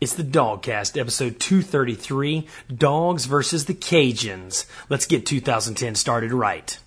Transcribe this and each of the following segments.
It's the DawgCast, episode 233 Dogs versus the Cajuns. Let's get 2010 started right.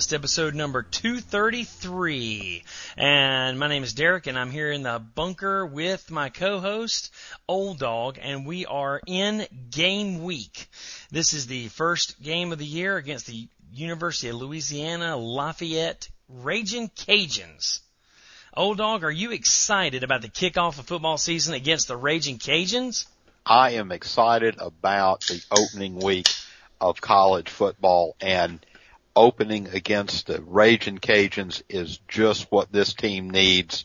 The DawgCast, episode number 233. And my name is Derek, and I'm here in the bunker with my co-host, Old Dog, and we are in game week. This is the first game of the year against the University of Louisiana Lafayette Raging Cajuns. Old Dog, are you excited about the kickoff of football season against the Raging Cajuns? I am excited about the opening week of college football and opening against the Raging Cajuns is just what this team needs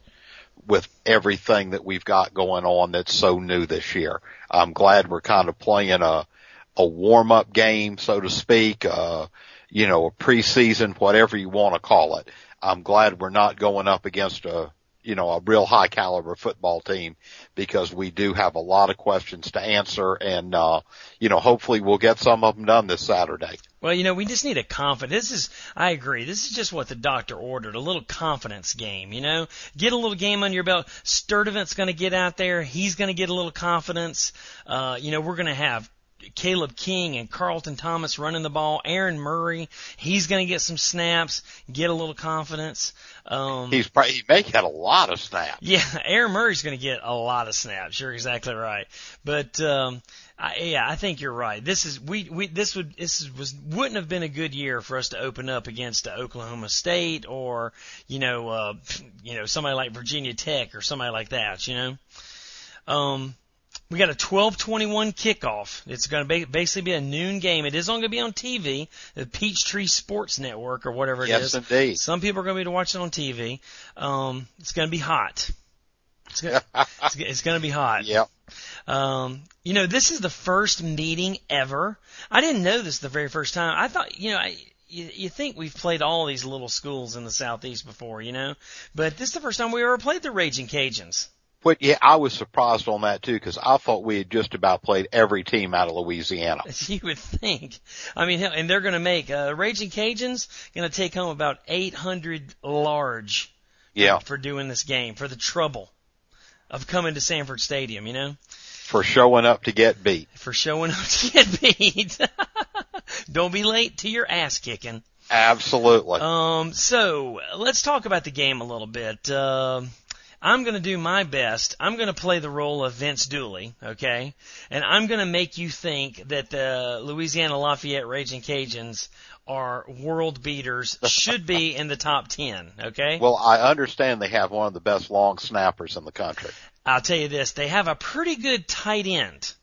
with everything that we've got going on that's so new this year. I'm glad we're kind of playing a, a warm up game, so to speak, uh, you know, a preseason, whatever you want to call it. I'm glad we're not going up against a, you know, a real high caliber football team because we do have a lot of questions to answer and, uh, you know, hopefully we'll get some of them done this Saturday. Well, you know, we just need a confidence. This is, I agree. This is just what the doctor ordered. A little confidence game, you know? Get a little game under your belt. Sturdivant's gonna get out there. He's gonna get a little confidence. Uh, you know, we're gonna have Caleb King and Carlton Thomas running the ball. Aaron Murray, he's going to get some snaps, get a little confidence. Um, He's probably, he may get a lot of snaps. yeah, Aaron Murray's going to get a lot of snaps. You're exactly right. But um, I, yeah, I think you're right. This is we we this would this is, was wouldn't have been a good year for us to open up against Oklahoma State or you know uh, you know somebody like Virginia Tech or somebody like that. You know. Um, we got a 12:21 kickoff. It's going to be basically be a noon game. It is going to be on TV, the Peachtree Sports Network or whatever it Yes, is. indeed. Some people are going to be able to watch it on TV. Um, it's going to be hot. It's going it's, it's to be hot. Yep. Um, you know, this is the first meeting ever. I didn't know this the very first time. I thought, you know, I, you, you think we've played all these little schools in the southeast before, you know, but this is the first time we ever played the Raging Cajuns. But yeah, I was surprised on that too because I thought we had just about played every team out of Louisiana. You would think. I mean, and they're going to make uh, Raging Cajuns going to take home about 800 large Yeah. for doing this game for the trouble of coming to Sanford Stadium. You know, For showing up to get beat. for showing up to get beat. Don't be late to your ass kicking. Absolutely. Um, so let's talk about the game a little bit. Um, I'm going to do my best. I'm going to play the role of Vince Dooley, okay? And I'm going to make you think that the Louisiana Lafayette Raging Cajuns are world beaters, should be in the top 10, okay? well, I understand they have one of the best long snappers in the country. I'll tell you this, they have a pretty good tight end.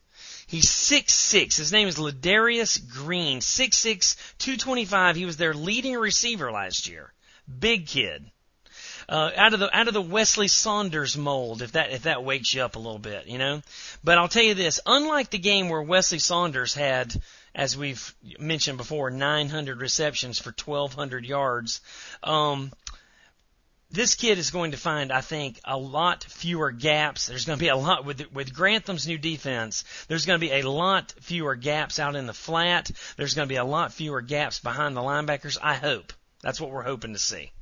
He's six six. His name is Ladarius Green. Six six, two twenty five. He was their leading receiver last year. Big kid. Uh, out of the out of the Wesley Saunders mold, if that if that wakes you up a little bit, you know. But I'll tell you this: unlike the game where Wesley Saunders had, as we've mentioned before, 900 receptions for 1,200 yards, um, this kid is going to find, I think, a lot fewer gaps. There's going to be a lot with with Grantham's new defense. There's going to be a lot fewer gaps out in the flat. There's going to be a lot fewer gaps behind the linebackers. I hope that's what we're hoping to see.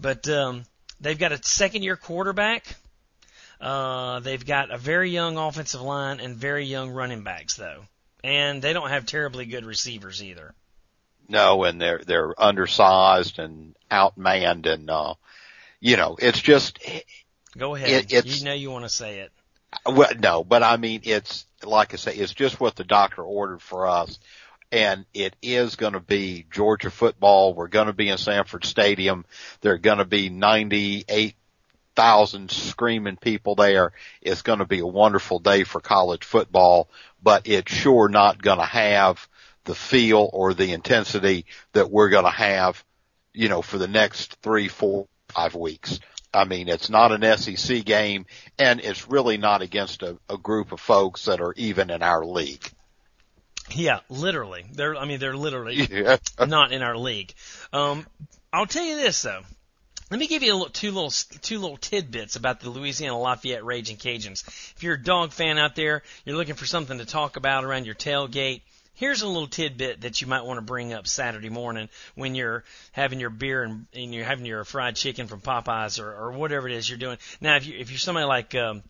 But um, they've got a second year quarterback. Uh, they've got a very young offensive line and very young running backs, though, and they don't have terribly good receivers either. No, and they're, they're undersized and outmanned and, uh, you know, it's just, Go ahead. It- you know you want to say it. well, no, but I mean, it's, like I say, it's just what the doctor ordered for us. And it is going to be Georgia football. We're going to be in Sanford Stadium. There are going to be 98,000 screaming people there. It's going to be a wonderful day for college football, but it's sure not going to have the feel or the intensity that we're going to have, you know, for the next three, four, five weeks. I mean, it's not an SEC game and it's really not against a, a group of folks that are even in our league. Yeah, literally. They're, I mean, they're literally Yeah. not in our league. Um, I'll tell you this though. Let me give you little, two little two little tidbits about the Louisiana Lafayette Raging Cajuns. If you're a dog fan out there, you're looking for something to talk about around your tailgate. Here's a little tidbit that you might want to bring up Saturday morning when you're having your beer and, and you're having your fried chicken from Popeyes or, or whatever it is you're doing. Now, if you if you're somebody like um,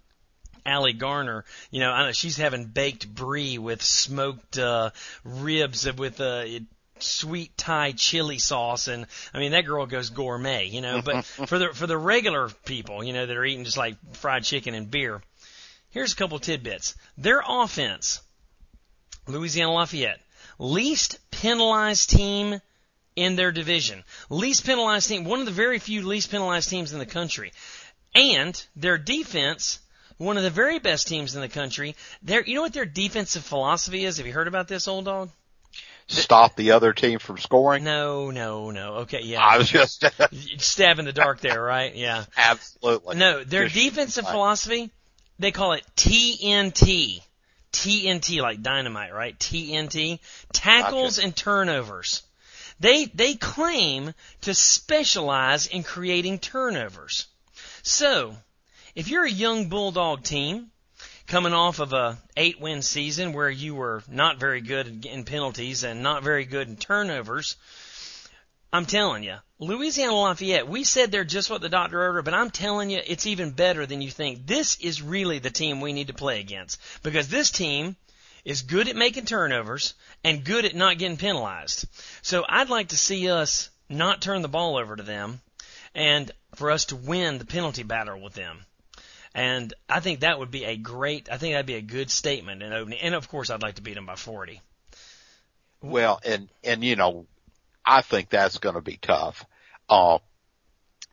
Allie Garner, you know, I know she's having baked brie with smoked uh, ribs with uh, sweet Thai chili sauce, and I mean that girl goes gourmet, you know. But for the for the regular people, you know, that are eating just like fried chicken and beer, here's a couple tidbits. Their offense, Louisiana Lafayette, least penalized team in their division, least penalized team, one of the very few least penalized teams in the country, and their defense one of the very best teams in the country. Their, you know what their defensive philosophy is? Have you heard about this, old dog? Stop the other team from scoring. No, no, no. Okay, yeah. I was just Stab in the dark there, right? Yeah. absolutely. No, their Just- defensive philosophy, they call it TNT. TNT, like dynamite, right? TNT. Tackles and turnovers. They, they claim to specialize in creating turnovers. So, if you're a young Bulldog team, coming off of a eight win season where you were not very good in- penalties and not very good in turnovers, I'm telling you, Louisiana Lafayette, we said they're just what the doctor ordered, but I'm telling you, it's even better than you think. This is really the team we need to play against because this team is good at making turnovers and good at not getting penalized. So I'd like to see us not turn the ball over to them and for us to win the penalty battle with them. And I think that would be a great, I think that'd be a good statement in opening. And of course, I'd like to beat them by 40. Well, and and you know, I think that's going to be tough. Uh,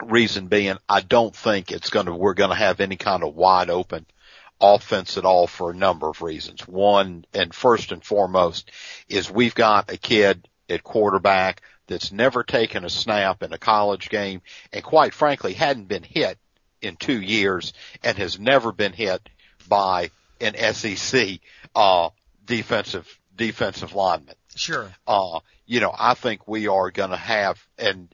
reason being, I don't think it's going to. We're going to have any kind of wide open offense at all for a number of reasons. One, and first and foremost, is we've got a kid at quarterback that's never taken a snap in a college game, and quite frankly, hadn't been hit in two years, and has never been hit by an SEC uh, defensive defensive lineman Sure. uh, you know, I think we are going to have, and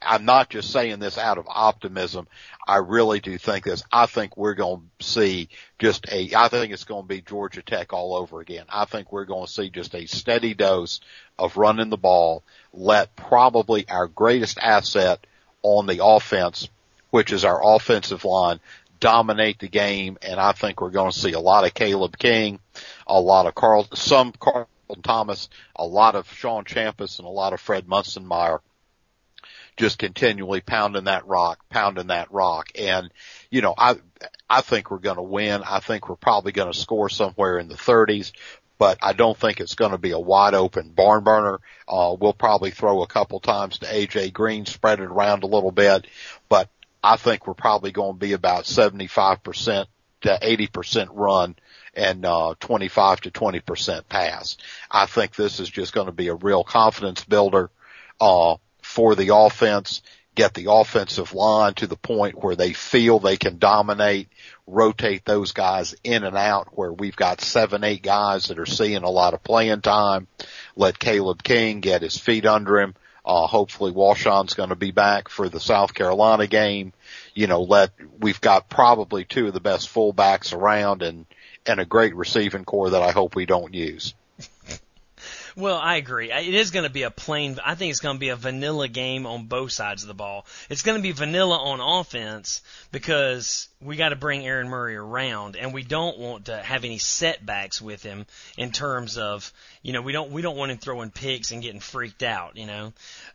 I'm not just saying this out of optimism. I really do think this. I think we're going to see just a, I think it's going to be Georgia Tech all over again. I think we're going to see just a steady dose of running the ball, let probably our greatest asset on the offense, which is our offensive line, dominate the game. And I think we're going to see a lot of Caleb King, a lot of Carl, some Carlton Thomas, a lot of Shaun Chapas, and a lot of Fred Munzenmaier just continually pounding that rock, pounding that rock. And, you know, I, I think we're going to win. I think we're probably going to score somewhere in the 30s, but I don't think it's going to be a wide open barn burner. Uh, we'll probably throw a couple times to AJ Green, spread it around a little bit, I think we're probably going to be about 75% to 80% run and uh, 25 to 20% pass. I think this is just going to be a real confidence builder uh, for the offense. Get the offensive line to the point where they feel they can dominate, rotate those guys in and out where we've got seven, eight guys that are seeing a lot of playing time. Let Caleb King get his feet under him. Uh, hopefully Washaun's going to be back for the South Carolina game. You know, let, we've got probably two of the best fullbacks around and, and a great receiving corps that I hope we don't use. Well, I agree. It is going to be a plain. I think it's going to be a vanilla game on both sides of the ball. It's going to be vanilla on offense because we got to bring Aaron Murray around, and we don't want to have any setbacks with him in terms of you know we don't we don't want him throwing picks and getting freaked out. You know.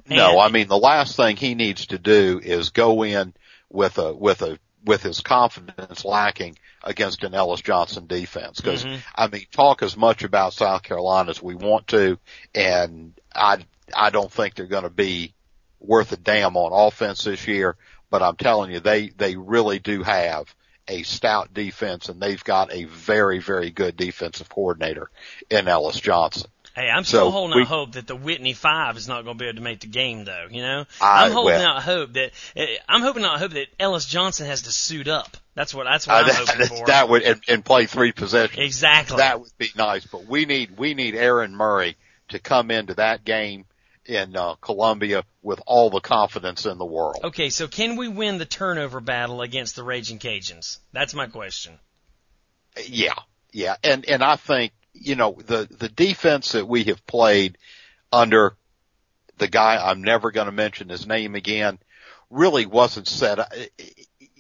No, I mean the last thing he needs to do is go in with a with a with his confidence lacking against an Ellis Johnson defense. Because Mhm. I mean, talk as much about South Carolina as we want to, and I I don't think they're going to be worth a damn on offense this year. But I'm telling you, they they really do have a stout defense, and they've got a very very good defensive coordinator in Ellis Johnson. Hey, I'm still So, holding we- out hope that the Whitney Five is not going to be able to make the game, though. You know, I- I'm holding well- out hope that eh, I'm hoping out hope that Ellis Johnson has to suit up. That's what that's what Uh, I'm that, hoping that- for. that would and, and play three possessions. exactly. That would be nice, but we need we need Aaron Murray to come into that game in uh, Columbia with all the confidence in the world. okay, so can we win the turnover battle against the Raging Cajuns? That's my question. Yeah, yeah, and and I think you know the the defense that we have played under the guy I'm never going to mention his name again really wasn't set. up.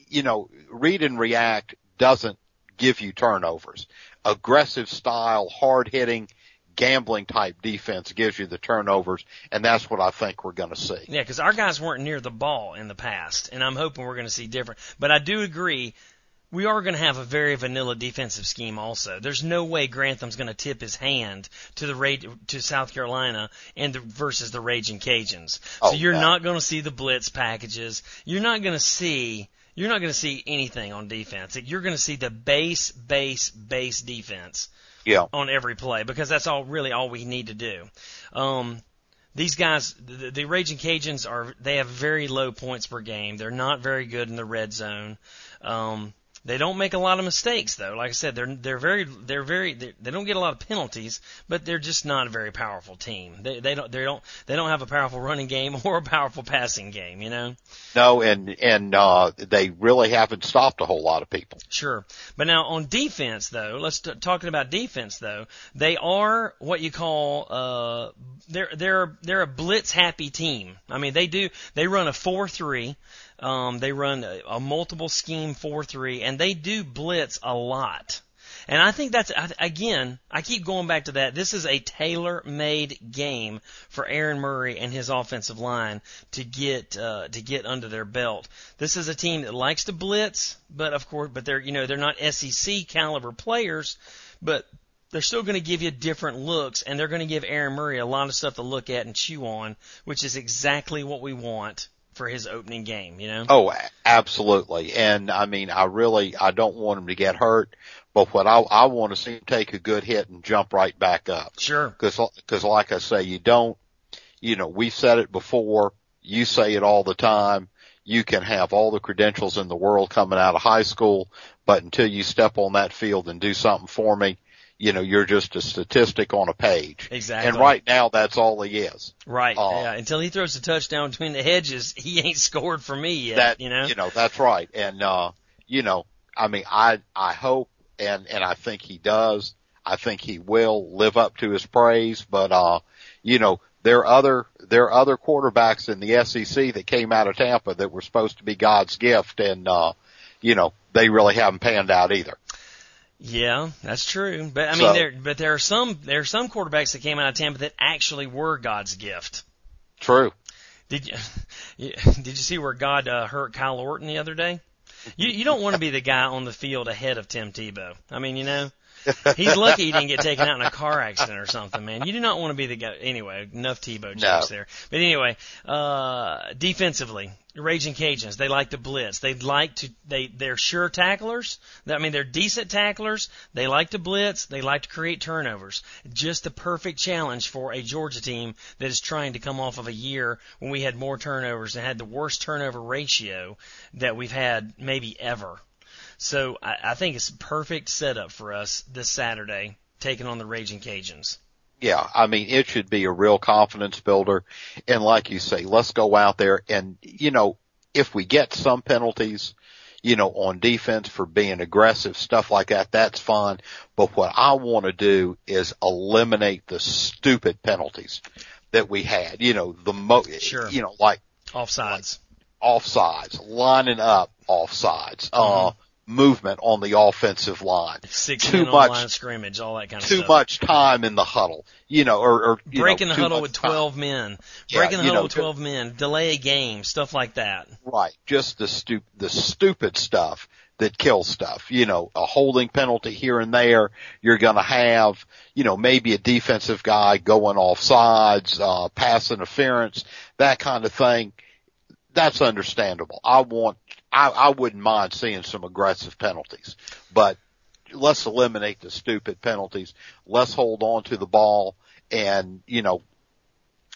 You know, read and react doesn't give you turnovers. Aggressive style, hard hitting, gambling type defense gives you the turnovers, and that's what I think we're going to see. Yeah, because our guys weren't near the ball in the past, and I'm hoping we're going to see different. But I do agree, we are going to have a very vanilla defensive scheme. Also, there's no way Grantham's going to tip his hand to the Ra- to South Carolina and the, versus the Raging Cajuns. So Oh, you're no. not going to see the blitz packages. You're not going to see. You're not going to see anything on defense. You're going to see the base, base, base defense Yeah, on every play because that's all really all we need to do. Um, these guys, the, the Raging Cajuns are they have very low points per game. They're not very good in the red zone. Um, they don't make a lot of mistakes though. Like I said, they're they're very they're very they're, they don't get a lot of penalties, but they're just not a very powerful team. They they don't they don't they don't have a powerful running game or a powerful passing game. You know. no, and and uh, they really haven't stopped a whole lot of people. Sure. But now on defense though, let's t- talking about defense though. They are what you call uh they're they're they're a blitz happy team. I mean, they do they run a 4-3. Um they run a, a multiple scheme 4-3 and they do blitz a lot. And I think that's again, I keep going back to that. This is a tailor-made game for Aaron Murray and his offensive line to get uh, to get under their belt. This is a team that likes to blitz, but of course, but they're you know they're not SEC caliber players, but they're still going to give you different looks, and they're going to give Aaron Murray a lot of stuff to look at and chew on, which is exactly what we want for his opening game. You know. Oh, absolutely. And I mean, I really, I don't want him to get hurt, but what I, I want to see him take a good hit and jump right back up. Sure. Cause, cause like I say, you don't, you know, we've said it before. You say it all the time. You can have all the credentials in the world coming out of high school, but until you step on that field and do something for me, you know, you're just a statistic on a page. Exactly. And right now, that's all he is. Right. Oh. yeah. Until he throws a touchdown between the hedges, he ain't scored for me yet. that you know. you know that's right and uh you know i mean i i hope and and i think he does i think he will live up to his praise but uh you know there are other there are other quarterbacks in the sec that came out of tampa that were supposed to be god's gift and uh you know they really haven't panned out either Yeah, that's true. But I mean, So- there but there are some there are some quarterbacks that came out of Tampa that actually were God's gift. true Did you, you did you see where God uh, hurt Kyle Orton the other day? You you don't want to be the guy on the field ahead of Tim Tebow. I mean, you know, he's lucky he didn't get taken out in a car accident or something, man. You do not want to be the guy. Anyway, enough Tebow jokes No. there. But anyway, uh, defensively, Raging Cajuns, they like to blitz. They like to they they're sure tacklers. I mean, they're decent tacklers. They like to blitz. They like to create turnovers. Just the perfect challenge for a Georgia team that is trying to come off of a year when we had more turnovers and had the worst turnover ratio that we've had maybe ever. So I, I think it's a perfect setup for us this Saturday, taking on the Raging Cajuns. Yeah, I mean, it should be a real confidence builder. And like you say, let's go out there and, you know, if we get some penalties, you know, on defense for being aggressive, stuff like that, that's fine. But what I want to do is eliminate the stupid penalties that we had, you know, the mo, Sure. you know, like Offsides. offsides, lining up offsides, uh, movement on the offensive line, Six too much- line scrimmage, all that kind of too stuff. much time in the huddle, you know, or, or you Breaking know, the huddle with time. 12 men. Yeah, Breaking the huddle know, with 12 men. Delay a game. Stuff like that. Right. Just the stu- the stupid stuff that kills stuff. You know, a holding penalty here and there. You're gonna have, you know, maybe a defensive guy going off sides, uh, pass interference, that kind of thing. That's understandable. I want, I, I wouldn't mind seeing some aggressive penalties, but let's eliminate the stupid penalties. Let's hold on to the ball and, you know,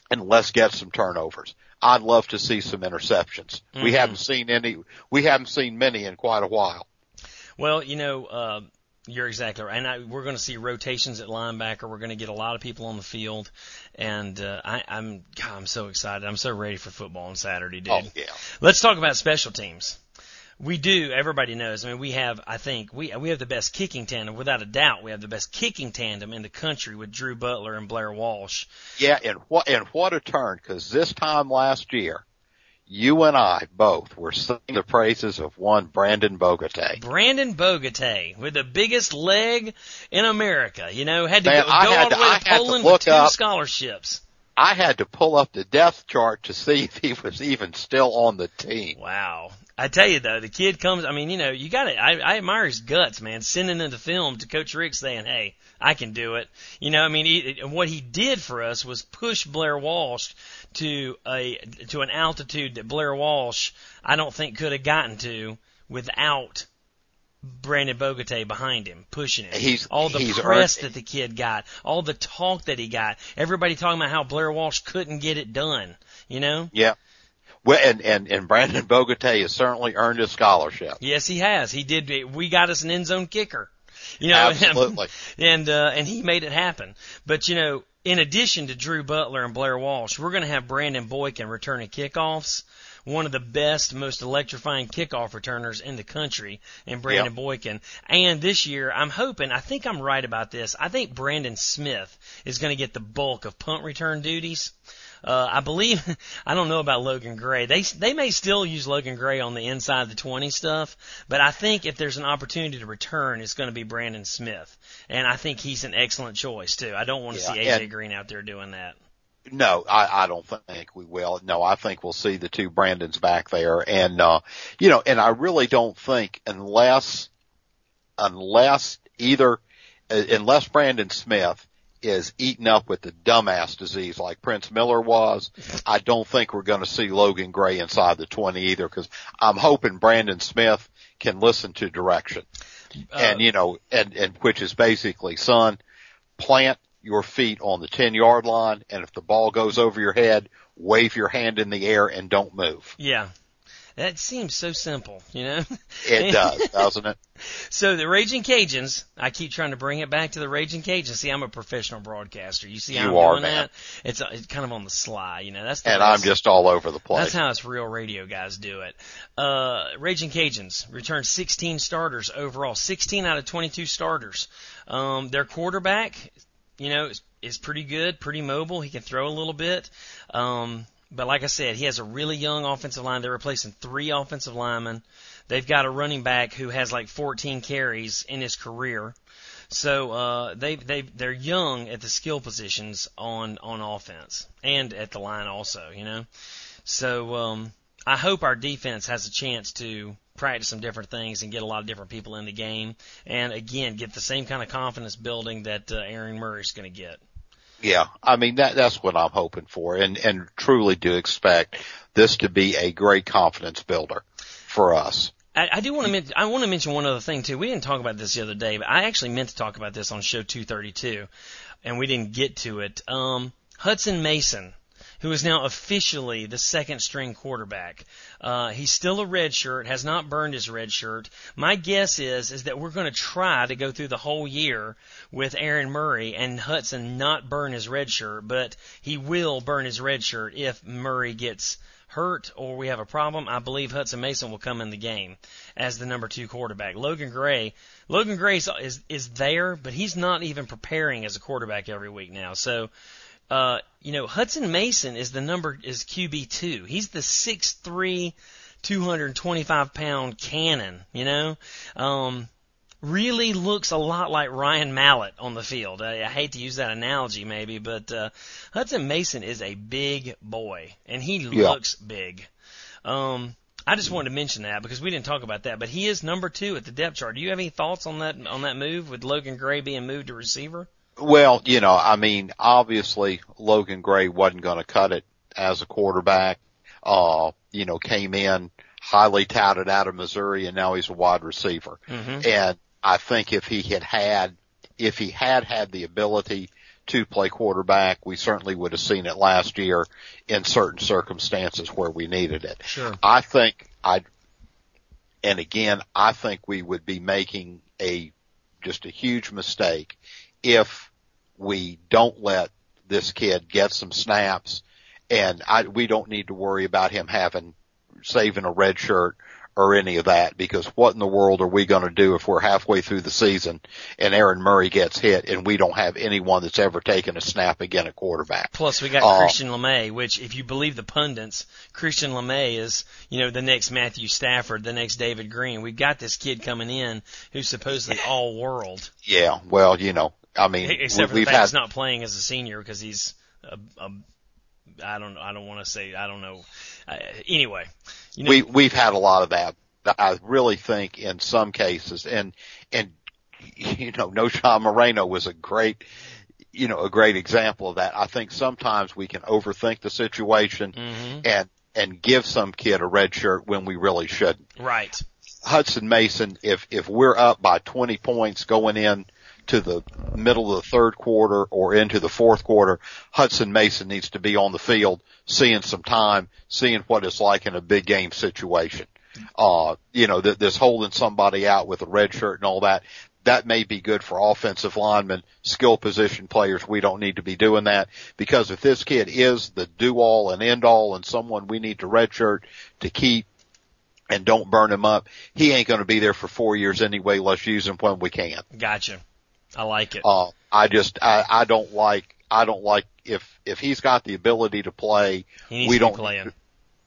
and let's get some turnovers. I'd love to see some interceptions. Mm-hmm. We haven't seen any, we haven't seen many in quite a while. Well, you know, uh, you're exactly right. And I, we're going to see rotations at linebacker. We're going to get a lot of people on the field. And, uh, I, I'm, God, I'm so excited. I'm so ready for football on Saturday, dude. Oh, yeah. Let's talk about special teams. We do. Everybody knows. I mean, we have. I think we we have the best kicking tandem, without a doubt. We have the best kicking tandem in the country with Drew Butler and Blair Walsh. Yeah, and what and what a turn! Because this time last year, you and I both were singing the praises of one Brandon Bogotay. Brandon Bogotay with the biggest leg in America. You know, had to Man, go, go all the way to, to Poland to with two up, scholarships. I had to pull up the death chart to see if he was even still on the team. Wow. I tell you though, the kid comes. I mean, you know, you got to. I, I admire his guts, man. Sending in the film to Coach Richt saying, "Hey, I can do it." You know, I mean, he, what he did for us was push Blair Walsh to a to an altitude that Blair Walsh, I don't think, could have gotten to without Brandon Bogotay behind him, pushing him. He's, all the he's press earned, that the kid got, all the talk that he got, everybody talking about how Blair Walsh couldn't get it done. You know? Yeah. Well, and, and, and Brandon Bogotay has certainly earned his scholarship. Yes, he has. He did. We got us an end zone kicker. You know, absolutely. And, uh, and he made it happen. But, you know, in addition to Drew Butler and Blair Walsh, we're going to have Brandon Boykin returning kickoffs. One of the best, most electrifying kickoff returners in the country, and Brandon Boykin. And this year, I'm hoping, I think I'm right about this. I think Brandon Smith is going to get the bulk of punt return duties. Uh, I believe, I don't know about Logan Gray. They, they may still use Logan Gray on the inside of the 20 stuff, but I think if there's an opportunity to return, it's going to be Brandon Smith. And I think he's an excellent choice too. I don't want to yeah, see AJ Green out there doing that. No, I, I don't think we will. No, I think we'll see the two Brandons back there. And, uh, you know, and I really don't think unless, unless either, uh, unless Brandon Smith is eaten up with the dumbass disease like Prince Miller was, I don't think we're going to see Logan Gray inside the 20 either because I'm hoping Brandon Smith can listen to direction. Uh, and you know, and, and which is basically, son, plant your feet on the 10 yard line and if the ball goes over your head, wave your hand in the air and don't move. Yeah. That seems so simple, you know? It does, doesn't it? So the Raging Cajuns, I keep trying to bring it back to the Raging Cajuns. See, I'm a professional broadcaster. You see how you I'm are, doing man. that? It's, it's kind of on the sly, you know. That's the and I'm just all over the place. That's how us real radio guys do it. Uh, Raging Cajuns returned 16 starters overall, 16 out of 22 starters. Um, their quarterback, you know, is, is pretty good, pretty mobile. He can throw a little bit. Um, but like I said, he has a really young offensive line. They're replacing three offensive linemen. They've got a running back who has like 14 carries in his career. So uh, they they they're young at the skill positions on on offense and at the line also, you know. So um, I hope our defense has a chance to practice some different things and get a lot of different people in the game, and again get the same kind of confidence building that uh, Aaron Murray's going to get. Yeah, I mean that that's what I'm hoping for, and and truly do expect this to be a great confidence builder for us. I, I do want to mention, I want to mention one other thing too. We didn't talk about this the other day, but I actually meant to talk about this on show 232, and we didn't get to it. Um, Hutson Mason who is now officially the second string quarterback. Uh, he's still a red shirt, has not burned his red shirt. My guess is is that we're going to try to go through the whole year with Aaron Murray and Hutson not burn his red shirt, but he will burn his red shirt if Murray gets hurt or we have a problem, I believe Hutson Mason will come in the game as the number two quarterback. Logan Gray, Logan Gray is, is, is there, but he's not even preparing as a quarterback every week now. So uh, you know, Hutson Mason is the number is QB two. He's the six three, two hundred twenty five pound cannon. You know, um, really looks a lot like Ryan Mallett on the field. I, I hate to use that analogy, maybe, but uh, Hutson Mason is a big boy, and he yeah. looks big. Um, I just wanted to mention that because we didn't talk about that, but he is number two at the depth chart. Do you have any thoughts on that on that move with Logan Gray being moved to receiver? Well, you know, I mean, obviously Logan Gray wasn't going to cut it as a quarterback. Uh, you know, came in highly touted out of Missouri and now he's a wide receiver. Mm-hmm. And I think if he had had, if he had had the ability to play quarterback. We certainly would have seen it last year in certain circumstances where we needed it. Sure. I think I, and again, I think we would be making a, just a huge mistake if we don't let this kid get some snaps and I, we don't need to worry about him having, saving a red shirt or any of that because what in the world are we going to do if we're halfway through the season and Aaron Murray gets hit and we don't have anyone that's ever taken a snap again at quarterback? Plus, we got Uh, Christian LeMay, which, if you believe the pundits, Christian LeMay is, you know, the next Matthew Stafford, the next David Greene. We've got this kid coming in who's supposedly all world, Yeah, well, you know, I mean, except for the we've fact had he's not playing as a senior because he's a, a I don't I don't want to say I don't know. Uh, anyway, you know, we we've had a lot of that. I really think in some cases, and and you know, Knowshon Moreno was a great, you know, a great example of that. I think sometimes we can overthink the situation mhm, and and give some kid a red shirt when we really shouldn't. right, Hutson Mason, if if we're up by 20 points going in to the middle of the third quarter or into the fourth quarter, Hutson Mason needs to be on the field, seeing some time, seeing what it's like in a big game situation. Uh, you know, th- this holding somebody out with a red shirt and all that, that may be good for offensive linemen, skill position players. We don't need to be doing that because if this kid is the do all and end all and someone we need to redshirt to keep and don't burn him up, he ain't going to be there for four years anyway. Let's use him when we can. gotcha. I like it. Uh, I just, I, I don't like, I don't like if, if he's got the ability to play, He needs we to don't playing.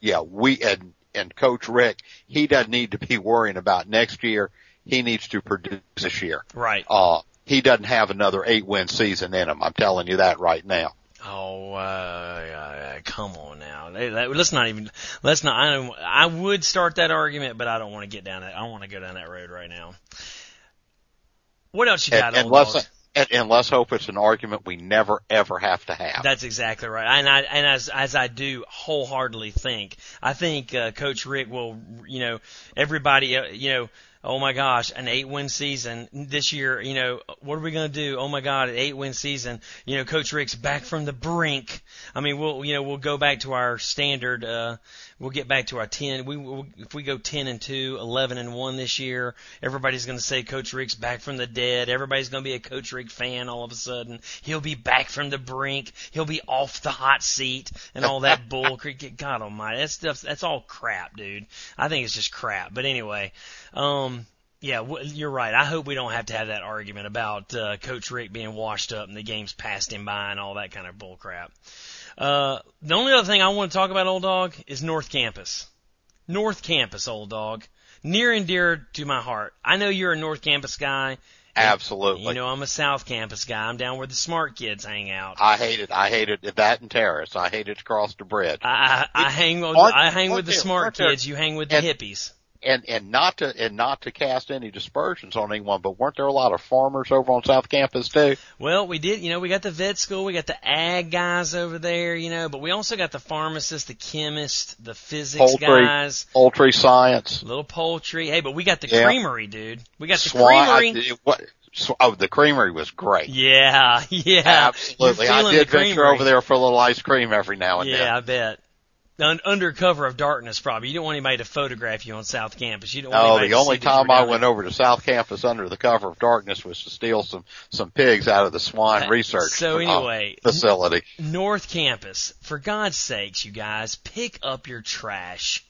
yeah, we, and, and coach Richt, he doesn't need to be worrying about next year. He needs to produce this year. Right. Uh, he doesn't have another eight win season in him. I'm telling you that right now. Oh, uh, come on now. Let- let- Let's not even. Let's not. I don't. I would start that argument, but I don't want to get down that. I don't want to go down that road right now. What else you got, And, and let's, and let's hope it's an argument we never ever have to have. That's exactly right. And I and as as I do wholeheartedly think, I think uh, Coach Richt will, you know, everybody, uh, you know, oh my gosh, an eight win season this year. You know, what are we going to do? Oh my God, an eight win season. You know, Coach Richt's back from the brink. I mean, we'll you know we'll go back to our standard. uh We'll get back to our ten. We we'll, if we go ten and two, eleven and one this year, everybody's going to say Coach Richt's back from the dead. Everybody's going to be a Coach Richt fan all of a sudden. He'll be back from the brink. He'll be off the hot seat and all that bull. God Almighty, that stuff. That's all crap, dude. I think it's just crap. But anyway, um, yeah, you're right. I hope we don't have to have that argument about uh, Coach Richt being washed up and the games passed him by and all that kind of bull crap. Uh, the only other thing I want to talk about, old dog, is North Campus. North Campus, old dog. Near and dear to my heart. I know you're a North Campus guy. Absolutely. You know, I'm a South Campus guy. I'm down where the smart kids hang out. I hated, I hated that and Terrace. I hated to cross the bridge. I, I, I hang with, Aren't- I hang with aren't the smart kids. You hang with the and- hippies. And and not to and not to cast any dispersions on anyone, but weren't there a lot of farmers over on South Campus too? Well, we did, you know, we got the vet school, we got the ag guys over there, you know, but we also got the pharmacist, the chemist, the physics Poultry. guys, Poultry science, little poultry. Hey, but we got the Yeah. creamery, dude. We got the swine. creamery. I, what? sw- Oh, the creamery was great. Yeah, yeah. Absolutely. I did venture over there for a little ice cream every now and then. Yeah, I bet. Un- under cover of darkness, probably. You don't want anybody to photograph you on South Campus. You don't want No, the only time I went over to South Campus under the cover of darkness was to steal some some pigs out of the swine Uh, research So uh, anyway, facility. North Campus, for God's sakes, you guys, pick up your trash.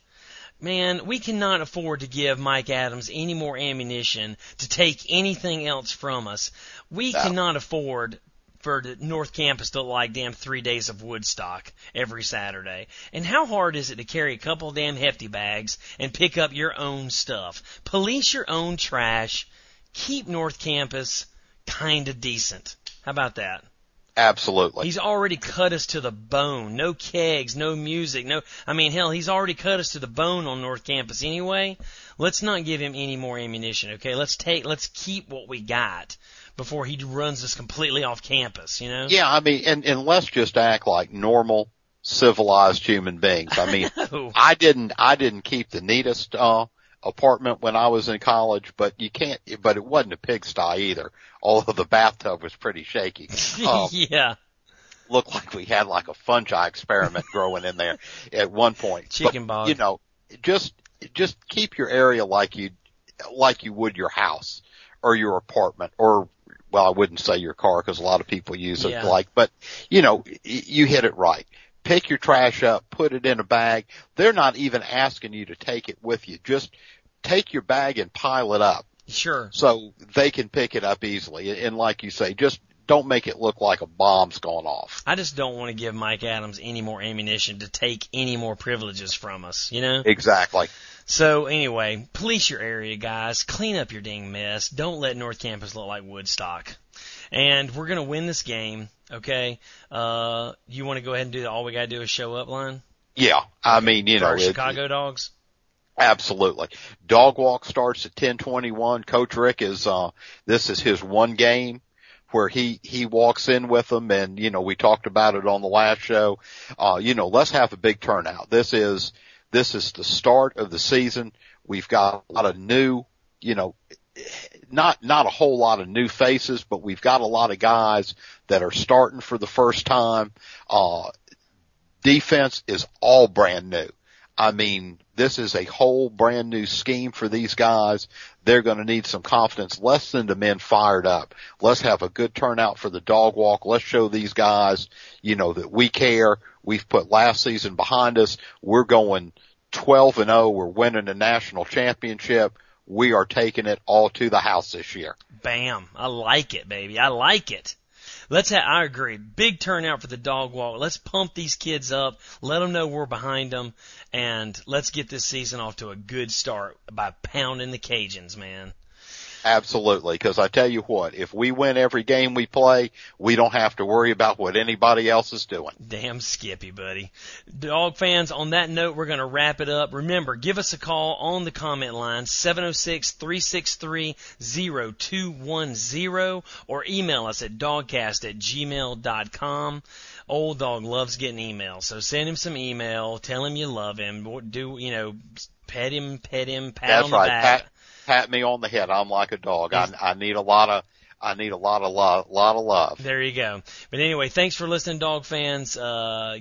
Man, we cannot afford to give Mike Adams any more ammunition to take anything else from us. We No. cannot afford for the North Campus to like damn three days of Woodstock every Saturday. And how hard is it to carry a couple of damn hefty bags and pick up your own stuff? Police your own trash. Keep North Campus kinda decent. How about that? Absolutely. He's already cut us to the bone. No kegs, no music, no. I mean, hell, he's already cut us to the bone on North Campus anyway. Let's not give him any more ammunition, okay? Let's take, let's keep what we got before he runs us completely off campus, you know? Yeah, I mean, and, and let's just act like normal, civilized human beings. I mean. I didn't, I didn't keep the neatest, uh, apartment when I was in college, but you can't, but it wasn't a pigsty either, although the bathtub was pretty shaky. Um, yeah. Looked like we had like a fungi experiment growing in there at one point. Chicken but, bog. You know, just, just keep your area like you, like you would your house or your apartment or well, I wouldn't say your car because a lot of people use it Yeah. like, but you know, you hit it right. Pick your trash up, put it in a bag. They're not even asking you to take it with you. Just take your bag and pile it up Sure. so they can pick it up easily. And like you say, just don't make it look like a bomb's gone off. I just don't want to give Mike Adams any more ammunition to take any more privileges from us, you know? Exactly. So anyway, police your area, guys. Clean up your dang mess. Don't let North Campus look like Woodstock. And we're gonna win this game, okay? Uh, you want to go ahead and do the all we gotta do is show up line Yeah. I mean, you for know, our it- Chicago dogs? Absolutely. Dog walk starts at 1021. Coach Richt is, uh, this is his one game where he, he walks in with them and, you know, we talked about it on the last show. Uh, you know, let's have a big turnout. This is, this is the start of the season. We've got a lot of new, you know, not, not a whole lot of new faces, but we've got a lot of guys that are starting for the first time. Uh, defense is all brand new. I mean, this is a whole brand new scheme for these guys. They're going to need some confidence. Let's send the men fired up. Let's have a good turnout for the dog walk. Let's show these guys, you know, that we care. We've put last season behind us. We're going 12 and 0. We're winning the national championship. We are taking it all to the house this year. Bam! I like it, baby. I like it. Let's have, I agree. Big turnout for the dog walk. Let's pump these kids up. Let them know we're behind them. And let's get this season off to a good start by pounding the Cajuns, man. Absolutely. Cause I tell you what, if we win every game we play, we don't have to worry about what anybody else is doing. Damn Skippy, buddy. Dog fans, on that note, we're going to wrap it up. Remember, give us a call on the comment line, 706-363-0210, or email us at dawgcast at gmail.com. Old dog loves getting emails, so send him some email, tell him you love him, do, you know, pet him, pet him, pat That's on the right. back. Pat, pat me on the head. I'm like a dog. I, I need a lot of, I need a lot of love, a lot of love. There you go. But anyway, thanks for listening, dog fans. Uh,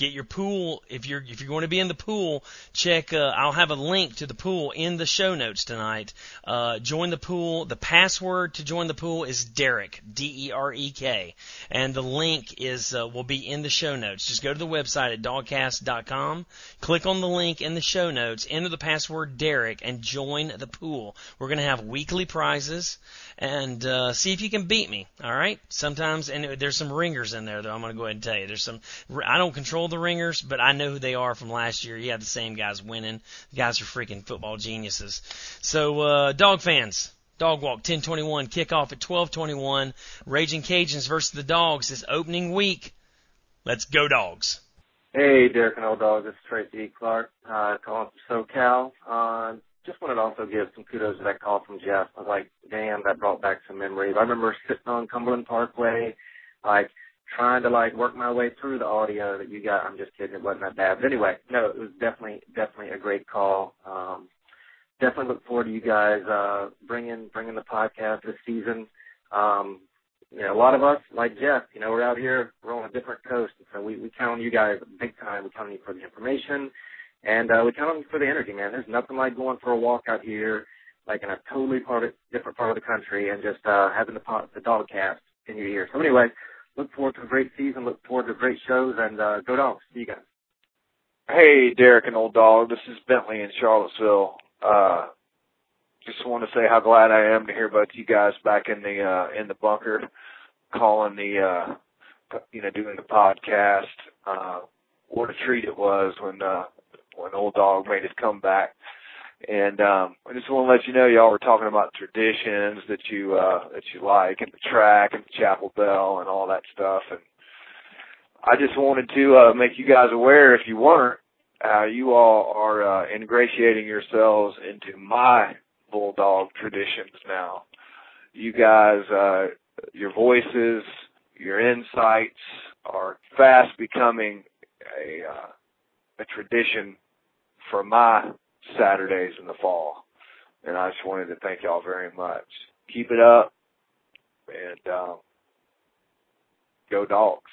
get your pool if you're if you're going to be in the pool. Check. Uh, I'll have a link to the pool in the show notes tonight. Uh, join the pool. The password to join the pool is Derek D E R E K, and the link is uh, will be in the show notes. Just go to the website at dawgcast.com. Click on the link in the show notes. Enter the password Derek and join the pool. We're going to have weekly prizes and uh, see if you can beat me. All right. Sometimes, and there's some ringers in there though. I'm going to go ahead and tell you. There's some. I don't control the ringers, but I know who they are from last year. You have the same guys winning. The guys are freaking football geniuses. So, uh, dog fans. Dog Walk 1021 kickoff at 1221. Raging Cajuns versus the Dogs this opening week. Let's go dogs. Hey, Derek and Old Dog. This is Tracy. Clark, uh, calling from SoCal. Uh, just wanted to also give some kudos to that call from Jeff. I was like, damn, that brought back some memories. I remember sitting on Cumberland Parkway, like, trying to, like, work my way through the audio that you got. I'm just kidding. It wasn't that bad. But anyway, no, it was definitely, definitely a great call. Um, definitely look forward to you guys, uh, bringing, bringing the podcast this season. Um, you know, a lot of us, like Jeff, you know, we're out here, we're on a different coast, and so we, we count on you guys big time. We count on you for the information, and uh, we count on you for the energy, man. There's nothing like going for a walk out here, like in a totally part of, different part of the country, and just uh, having the pod, the dog cast in your ear. So anyway, look forward to a great season. Look forward to great shows, and uh, go dogs. See you guys. Hey, Derek and Old Dog. This is Bentley in Charlottesville. Uh, just want to say how glad I am to hear about you guys back in the uh, in the bunker, calling the uh, you know doing the podcast. Uh, what a treat it was when uh, when Old Dog made his comeback. And um, I just want to let you know, y'all were talking about traditions that you uh, that you like, and the track, and the chapel bell, and all that stuff. And I just wanted to uh, make you guys aware, if you weren't, uh, you all are uh, ingratiating yourselves into my bulldog traditions now. You guys, uh, your voices, your insights are fast becoming a uh, a tradition for my Saturdays in the fall. And I just wanted to thank y'all very much. Keep it up and um, go dogs.